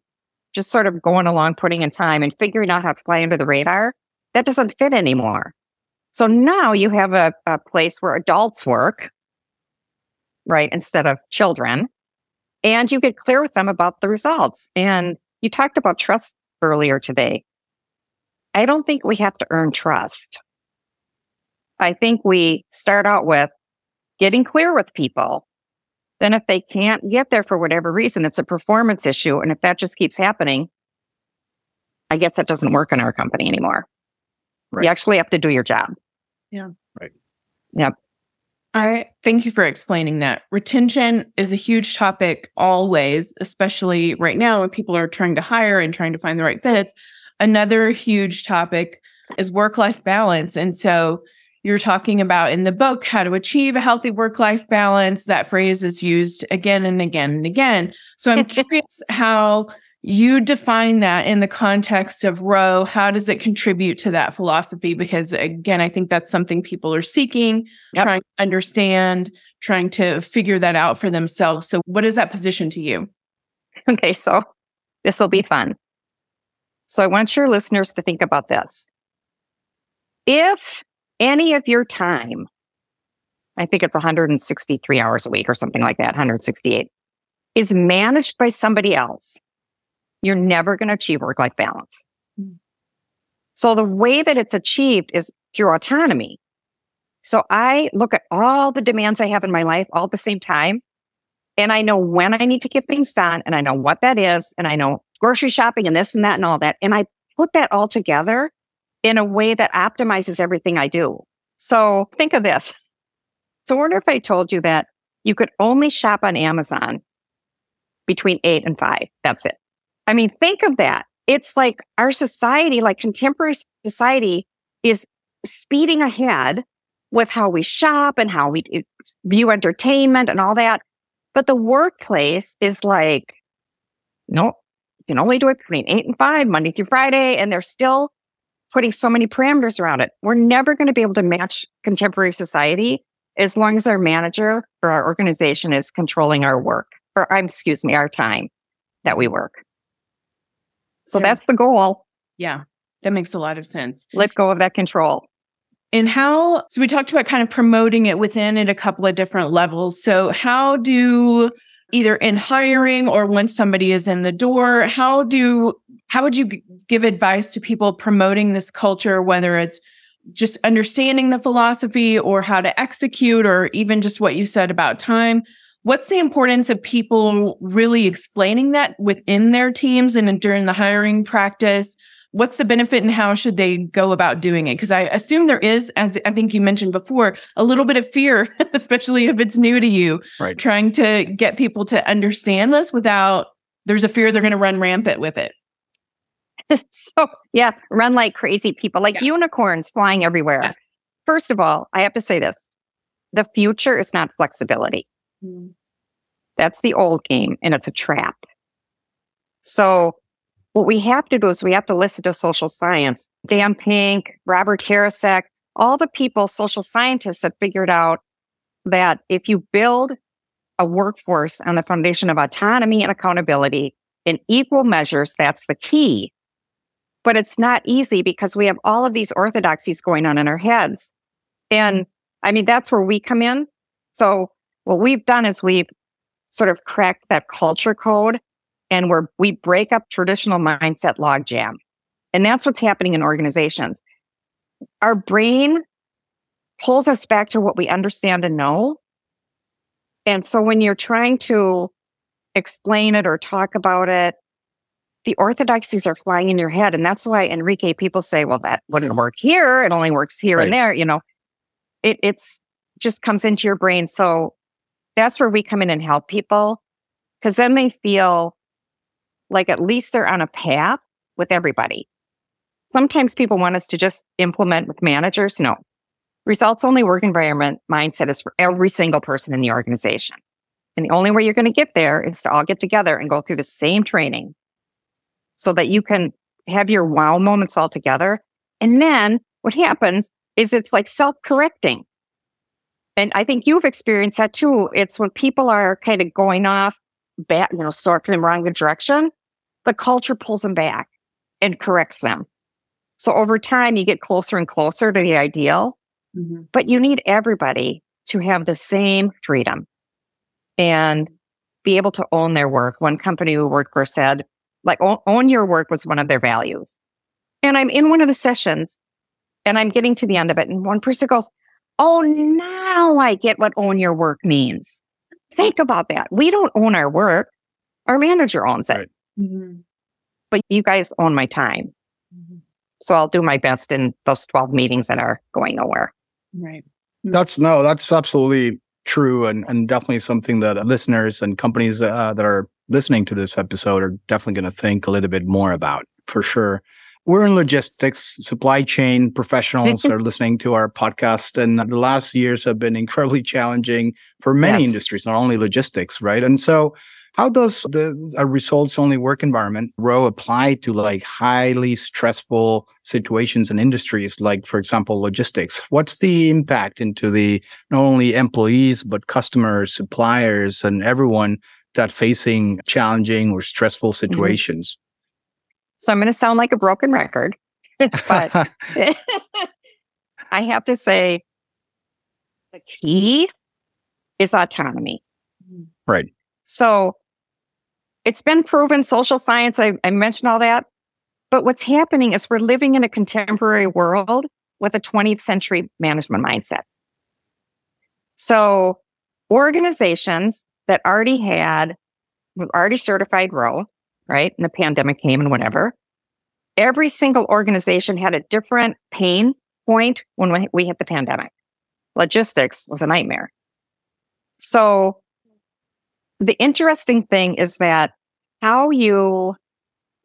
just sort of going along, putting in time and figuring out how to fly under the radar, that doesn't fit anymore. So now you have a, a place where adults work, right, instead of children, and you get clear with them about the results. And you talked about trust earlier today. I don't think we have to earn trust. I think we start out with getting clear with people. Then, if they can't get there for whatever reason, it's a performance issue. And if that just keeps happening, I guess that doesn't work in our company anymore. Right. You actually have to do your job. I thank you for explaining that. Retention is a huge topic always, especially right now when people are trying to hire and trying to find the right fits. Another huge topic is work life balance. And so you're talking about in the book how to achieve a healthy work life balance. That phrase is used again and again and again. So I'm curious how you define that in the context of ROWE. How does it contribute to that philosophy? Because again, I think that's something people are seeking, Yep. trying to understand, trying to figure that out for themselves. So, what is that position to you? Okay, so this will be fun. So I want your listeners to think about this. If any of your time, I think it's 163 hours a week or something like that, 168, is managed by somebody else, you're never going to achieve work life balance. Mm. So the way that it's achieved is through autonomy. So I look at all the demands I have in my life all at the same time. And I know when I need to get things done and I know what that is. And I know grocery shopping and this and that and all that. And I put that all together in a way that optimizes everything I do. So think of this. So I wonder if I told you that you could only shop on Amazon between eight and five. That's it. I mean, think of that. It's like our society, like contemporary society is speeding ahead with how we shop and how we view entertainment and all that. But the workplace is like, no, you can only do it between eight and five, Monday through Friday. And they're still putting so many parameters around it. We're never going to be able to match contemporary society as long as our manager or our organization is controlling our work or excuse me, our time that we work. So Yeah. that's the goal. Yeah, that makes a lot of sense. Let go of that control. And how, so we talked about kind of promoting it within at a couple of different levels. So, how do either in hiring or once somebody is in the door? How do how would you g- give advice to people promoting this culture whether it's just understanding the philosophy or how to execute or even just what you said about time? What's the importance of people really explaining that within their teams and during the hiring practice? What's the benefit and how should they go about doing it? Because I assume there is, as I think you mentioned before, a little bit of fear, especially if it's new to you, right. trying to get people to understand this without there's a fear they're going to run rampant with it. so yeah, run like crazy people, like yeah. unicorns flying everywhere. Yeah. First of all, I have to say this. The future is not flexibility. Mm. That's the old game and it's a trap. So what we have to do is we have to listen to social science. Dan Pink, Robert Harrison, all the people, social scientists have figured out that if you build a workforce on the foundation of autonomy and accountability in equal measures, that's the key. But it's not easy because we have all of these orthodoxies going on in our heads. And I mean, that's where we come in. So what we've done is we've sort of cracked that culture code and we're, we break up traditional mindset logjam. And that's what's happening in organizations. Our brain pulls us back to what we understand and know. And so when you're trying to explain it or talk about it, the orthodoxies are flying in your head. And that's why Enrique people say, well, that wouldn't work here. It only works here right. and there. You know, it it's just comes into your brain. So that's where we come in and help people because then they feel like at least they're on a path with everybody. Sometimes people want us to just implement with managers. No. Results only work environment mindset is for every single person in the organization. And the only way you're going to get there is to all get together and go through the same training so that you can have your wow moments all together. And then what happens is it's like self correcting. And I think you've experienced that too. It's when people are kind of going off, back, you know, sort of in the wrong direction, the culture pulls them back and corrects them. So over time, you get closer and closer to the ideal, mm-hmm. but you need everybody to have the same freedom and be able to own their work. One company we worked for said, like, own, own your work was one of their values. And I'm in one of the sessions and I'm getting to the end of it. And one person goes, Oh, now I get what own your work means. Think about that. We don't own our work. Our manager owns it. Right. Mm-hmm. But you guys own my time. Mm-hmm. So I'll do my best in those 12 meetings that are going nowhere. Right. That's no, that's absolutely true. And, and definitely something that listeners and companies uh, that are listening to this episode are definitely going to think a little bit more about for sure we're in logistics, supply chain professionals are listening to our podcast. And the last years have been incredibly challenging for many yes. industries, not only logistics, right? And so, how does the a results only work environment ROWE apply to like highly stressful situations and in industries, like, for example, logistics? What's the impact into the not only employees, but customers, suppliers, and everyone that facing challenging or stressful mm-hmm. So I'm going to sound like a broken record, but I have to say the key is autonomy. Right. So it's been proven social science. I, I mentioned all that. But what's happening is we're living in a contemporary world with a 20th century management mindset. So organizations that already had, already certified ROWE, right? And the pandemic came and whatever. Every single organization had a different pain point when we hit the pandemic. Logistics was a nightmare. So the interesting thing is that how you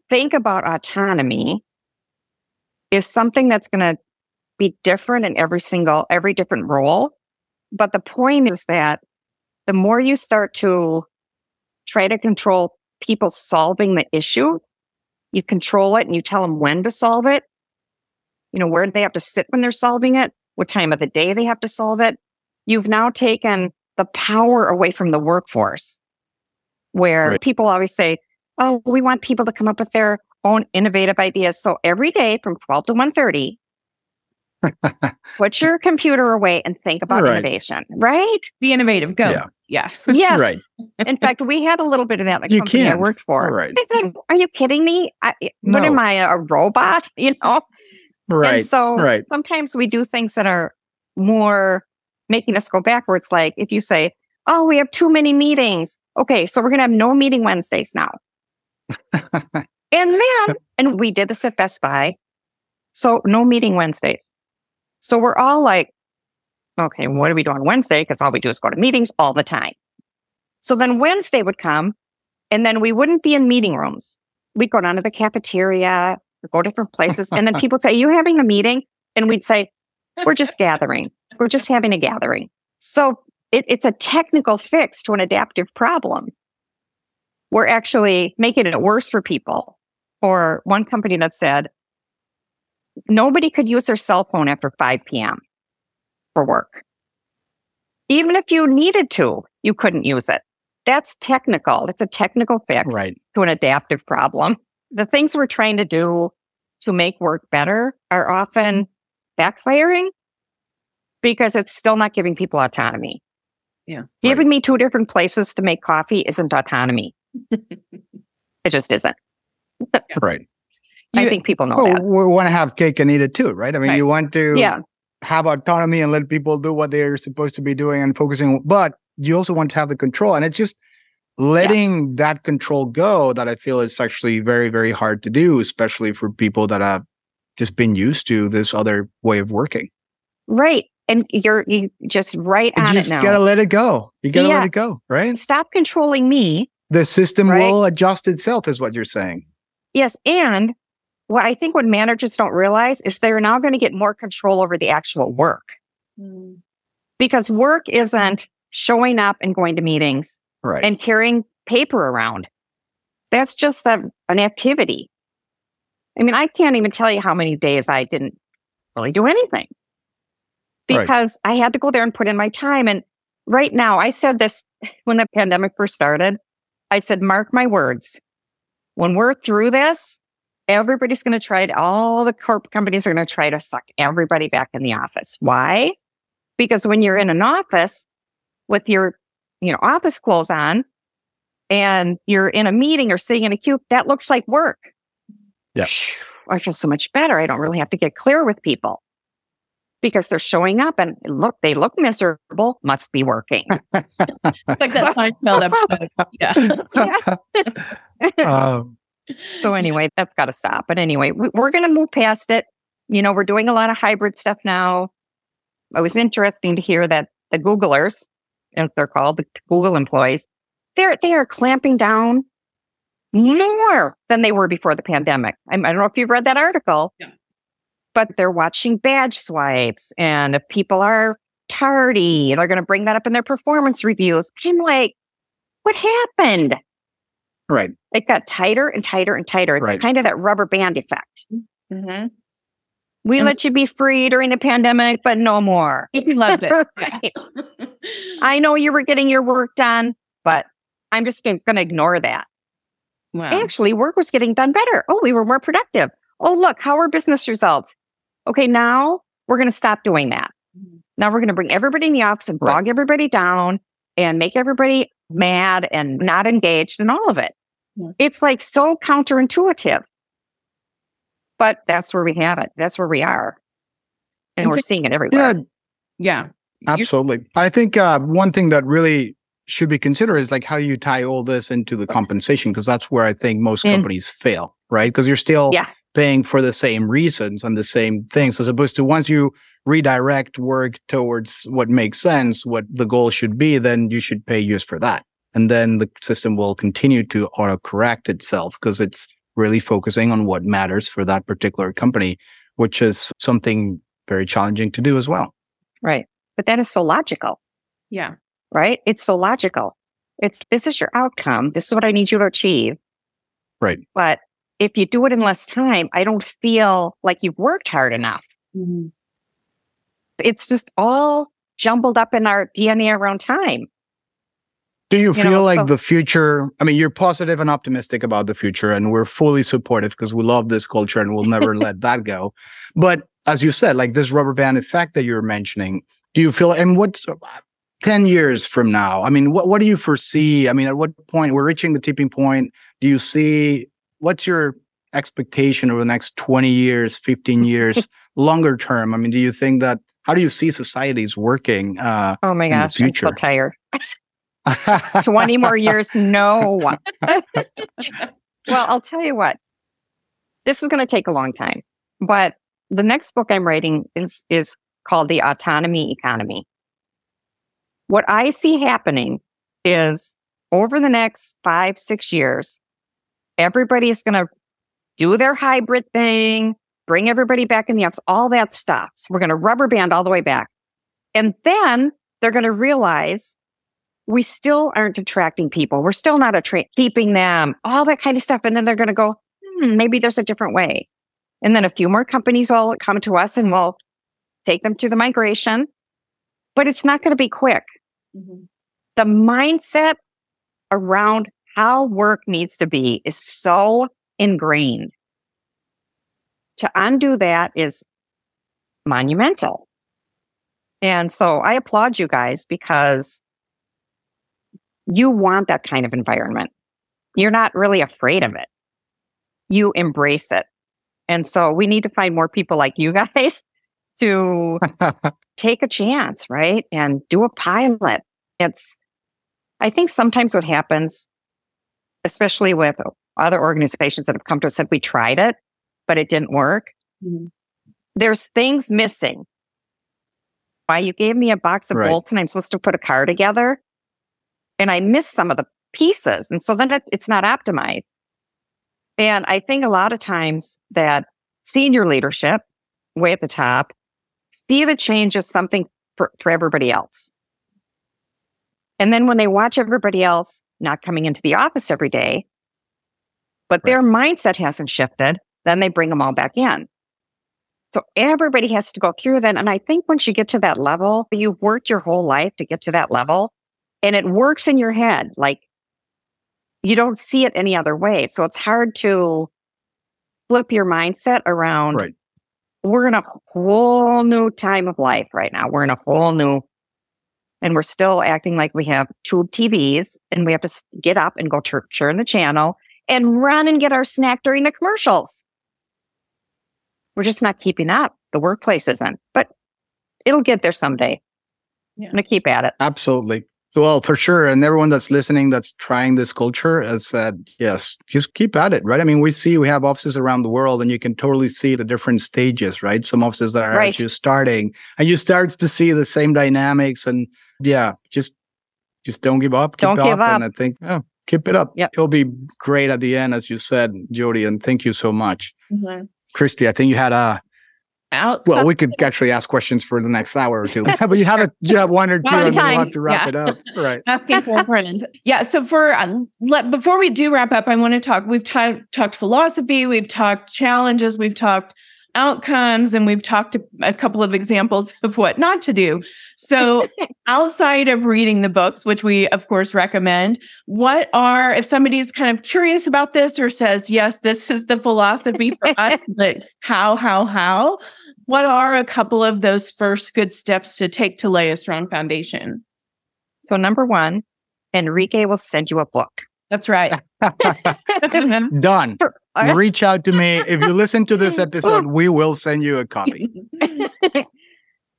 think about autonomy is something that's going to be different in every single, every different role. But the point is that the more you start to try to control people solving the issue, you control it and you tell them when to solve it. You know, where they have to sit when they're solving it? What time of the day they have to solve it? You've now taken the power away from the workforce where right. people always say, Oh, we want people to come up with their own innovative ideas. So every day from 12 to 1.30, put your computer away and think about right. innovation, right? Be innovative. Go. Yeah. Yeah. Yes. Right. In fact, we had a little bit of that in the You company I can't. I worked for. Right. I said, Are you kidding me? I, eh, What am I, a robot? You know? Right. And so right. sometimes we do things that are more making us go backwards. Like if you say, Oh, we have too many meetings. Okay, so we're going to have no meeting Wednesdays now. and then, and we did this at Best Buy. So no meeting Wednesdays. So we're all like, okay, what do we do on Wednesday? Because all we do is go to meetings all the time. So then Wednesday would come and then we wouldn't be in meeting rooms. We'd go down to the cafeteria, go different places. And then people say, Are you having a meeting? And we'd say, We're just gathering. We're just having a gathering. So it, it's a technical fix to an adaptive problem. We're actually making it worse for people. For one company that said nobody could use their cell phone after 5 p.m. for work. Even if you needed to, you couldn't use it. That's technical. It's a technical fix Right. to an adaptive problem. The things we're trying to do to make work better are often backfiring because it's still not giving people autonomy. Yeah. Giving me two different places to make coffee isn't autonomy. it just isn't. Right. I You- think people know Oh, that. we want to have cake and eat it too, right? I mean, Right. you want to Yeah. Have autonomy and let people do what they're supposed to be doing and focusing, but you also want to have the control. And it's just letting that control go that I feel is actually very, very hard to do, especially for people that have just been used to this other way of working. Right. And you're you just right You on just it now. You gotta let it go. You gotta Yeah. let it go, right? Stop controlling me. The system Right. will adjust itself, is what you're saying. Yes. And what I think what managers don't realize is they're now going to get more control over the actual work hmm. because work isn't showing up and going to meetings Right. and carrying paper around. That's just a, an activity. I mean, I can't even tell you how many days I didn't really do anything Right. because I had to go there and put in my time. And right now, I said this when the pandemic first started. I said, mark my words. When we're through this, everybody's going to try to, all the corp companies are going to try to suck everybody back in the office. Why? Because when you're in an office with your, you know, office clothes on and you're in a meeting or sitting in a queue, that looks like work. Yeah. I feel so much better. I don't really have to get clear with people because they're showing up and look, they look miserable, must be working. It's like that Seinfeld episode. Yeah. um, So anyway, that's got to stop. But anyway, we, we're going to move past it. You know, we're doing a lot of hybrid stuff now. It was interesting to hear that the Googlers, as they're called, the Google employees, they're they are clamping down more than they were before the pandemic. I, I don't know if you've read that article, Yeah. but they're watching badge swipes, and if people are tardy, they're going to bring that up in their performance reviews. I'm like, what happened? Right. it got tighter and tighter and tighter. It's Right. kind of that rubber band effect. Mhm. We And- let you be free during the pandemic, but no more. We loved it. Right. I know you were getting your work done, but I'm just going to ignore that. wow. Actually, work was getting done better. Oh, we were more productive. Oh, look, how are business results? Okay, now we're going to stop doing that. Mhm. Now we're going to bring everybody in the office and Right. bog everybody down and make everybody mad and not engaged and all of it. Yeah. It's like so counterintuitive. But that's where we have it. That's where we are. And And we're so- seeing it everywhere. Yeah, Yeah. Absolutely. I think uh, one thing that really should be considered is like how you tie all this into the compensation? Because that's where I think most Mm. companies fail, right? Because you're still Yeah. paying for the same reasons and the same things, as opposed to once you redirect work towards what makes sense, what the goal should be, then you should pay use for that. And then the system will continue to auto correct itself because it's really focusing on what matters for that particular company, which is something very challenging to do as well. Right. But that is so logical, Yeah. right? It's so logical. It's this is your outcome. This is what I need you to achieve. Right. But if you do it in less time, I don't feel like you've worked hard enough. Mhm. It's just all jumbled up in our DNA around time. Do you You feel know, like so- the future? I mean, you're positive and optimistic about the future, and we're fully supportive because we love this culture and we'll never let that go. But as you said, like this rubber band effect that you're mentioning, do you feel? And what's uh, 10 years from now? I mean, what, what do you foresee? I mean, at what point we're reaching the tipping point? Do you see what's your expectation over the next 20 years, 15 years, longer term? I mean, do you think that how do you see societies working? Uh, oh my gosh, I'm so tired. 20 more years, no. well, I'll tell you what, this is going to take a long time, but the next book I'm writing is, is called The Autonomy Economy. What I see happening is over the next five, six years, everybody is going to do their hybrid thing, bring everybody back in the office, all that stuff. So we're going to rubber band all the way back. And then they're going to realize we still aren't attracting people. We're still not keeping them, all that kind of stuff. And then they're going to go, hmm, maybe there's a different way. And then a few more companies will come to us and we'll take them through the migration, but it's not going to be quick. Mm-hmm. The mindset around how work needs to be is so ingrained. To undo that is monumental. And so I applaud you guys because you want that kind of environment. You're not really afraid of it. You embrace it. And so we need to find more people like you guys to take a chance, right? And do a pilot. It's, I think sometimes what happens, especially with other organizations that have come to us, said we tried it, but it didn't work. Mm-hmm. There's things missing. Why you gave me a box of right. bolts and I'm supposed to put a car together and I missed some of the pieces. And so then it, it's not optimized. And I think a lot of times that senior leadership, way at the top, see the change as something for, for everybody else. And then when they watch everybody else not coming into the office every day, but right. their mindset hasn't shifted, then they bring them all back in. So everybody has to go through that. And I think once you get to that level, you've worked your whole life to get to that level and it works in your head. Like you don't see it any other way. So it's hard to flip your mindset around. Right. We're in a whole new time of life right now. We're in a whole new, and we're still acting like we have tube TVs and we have to get up and go turn the channel and run and get our snack during the commercials. We're just not keeping up. The workplace isn't, but it'll get there someday. Yeah. I'm going to keep at it. Absolutely. Well, for sure. And everyone that's listening that's trying this culture has said, yes, just keep at it, right? I mean, we see we have offices around the world and you can totally see the different stages, right? Some offices that are right. just starting and you start to see the same dynamics and yeah, just just don't give up. Keep don't give up. And I think, oh, keep it up. Yep. It'll be great at the end, as you said, Jody. And thank you so much. Mm-hmm. Kristi, I think you had a out. Well, we could actually ask questions for the next hour or two, but you have a, you have one or two, and we'll have to wrap yeah. it up. Right. Asking for a friend. Yeah. So for um, let, before we do wrap up, I want to talk. We've t- talked philosophy, we've talked challenges, we've talked outcomes, and we've talked a couple of examples of what not to do. So outside of reading the books, which we of course recommend, what are if somebody's kind of curious about this or says, yes, this is the philosophy for us, but how, how, how? What are a couple of those first good steps to take to lay a strong foundation? So, number one, Enrique will send you a book. That's right. Done. Reach out to me. If you listen to this episode, we will send you a copy.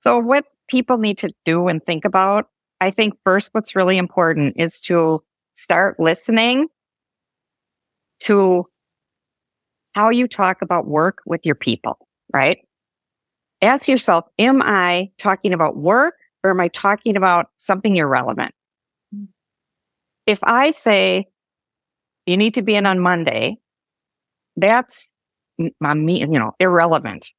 so, what people need to do and think about, I think first, what's really important is to start listening to how you talk about work with your people, right? ask yourself, am I talking about work or am I talking about something irrelevant? Mm. If I say you need to be in on Monday, that's my me, you know, irrelevant.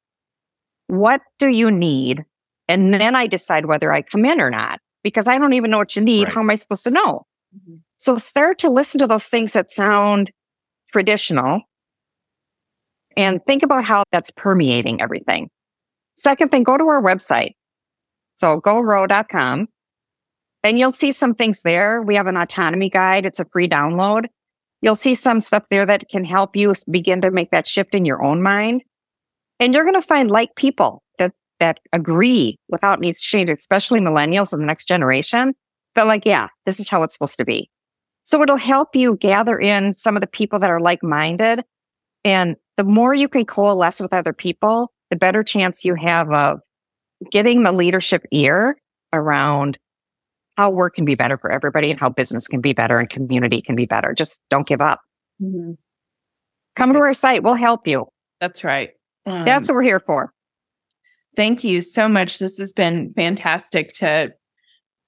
What do you need? And then I decide whether I come in or not because I don't even know what you need. Right. How am I supposed to know? Mm-hmm. So start to listen to those things that sound traditional and think about how that's permeating everything. Second thing, go to our website. So gorowe.com and you'll see some things there. We have an autonomy guide. It's a free download. You'll see some stuff there that can help you begin to make that shift in your own mind. And you're going to find like people that that agree without needs to change, especially millennials and the next generation, feel like, yeah, this is how it's supposed to be. So it'll help you gather in some of the people that are like minded. And the more you can coalesce with other people, the better chance you have of getting the leadership ear around how work can be better for everybody and how business can be better and community can be better. Just don't give up. Mm-hmm. Come to our site. We'll help you. That's right. Um, That's what we're here for. Thank you so much. This has been fantastic to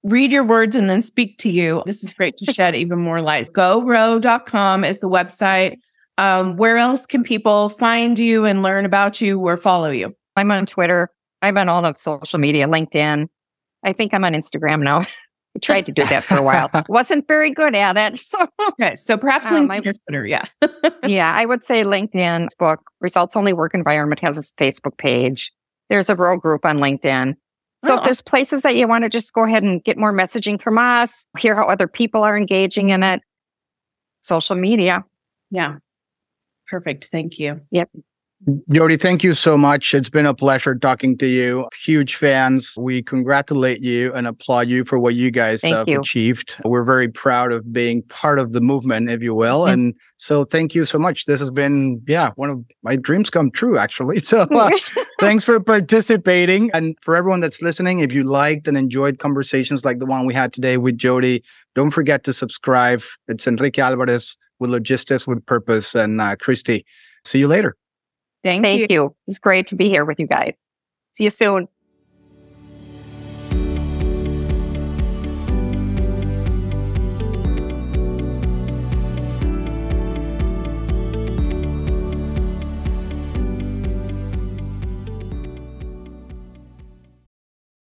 read your words and then speak to you. This is great to shed even more light. GoROWE.com is the website. Um, where else can people find you and learn about you or follow you? I'm on Twitter. I'm on all of social media, LinkedIn. I think I'm on Instagram now. I tried to do that for a while. Wasn't very good at it. So okay, so perhaps um, LinkedIn Twitter, yeah. yeah, I would say LinkedIn, Facebook, Results Only Work Environment has a Facebook page. There's a rural group on LinkedIn. So oh. if there's places that you want to just go ahead and get more messaging from us, hear how other people are engaging in it, social media. Yeah. Perfect. Thank you. Yep. Jody, thank you so much. It's been a pleasure talking to you. Huge fans. We congratulate you and applaud you for what you guys thank have you. achieved. We're very proud of being part of the movement, if you will. Mm-hmm. And so thank you so much. This has been, yeah, one of my dreams come true, actually. So uh, thanks for participating. And for everyone that's listening, if you liked and enjoyed conversations like the one we had today with Jody, don't forget to subscribe. It's Enrique Alvarez with Logistics with Purpose and uh, Kristi. See you later. Thank, Thank you. you. It's great to be here with you guys. See you soon.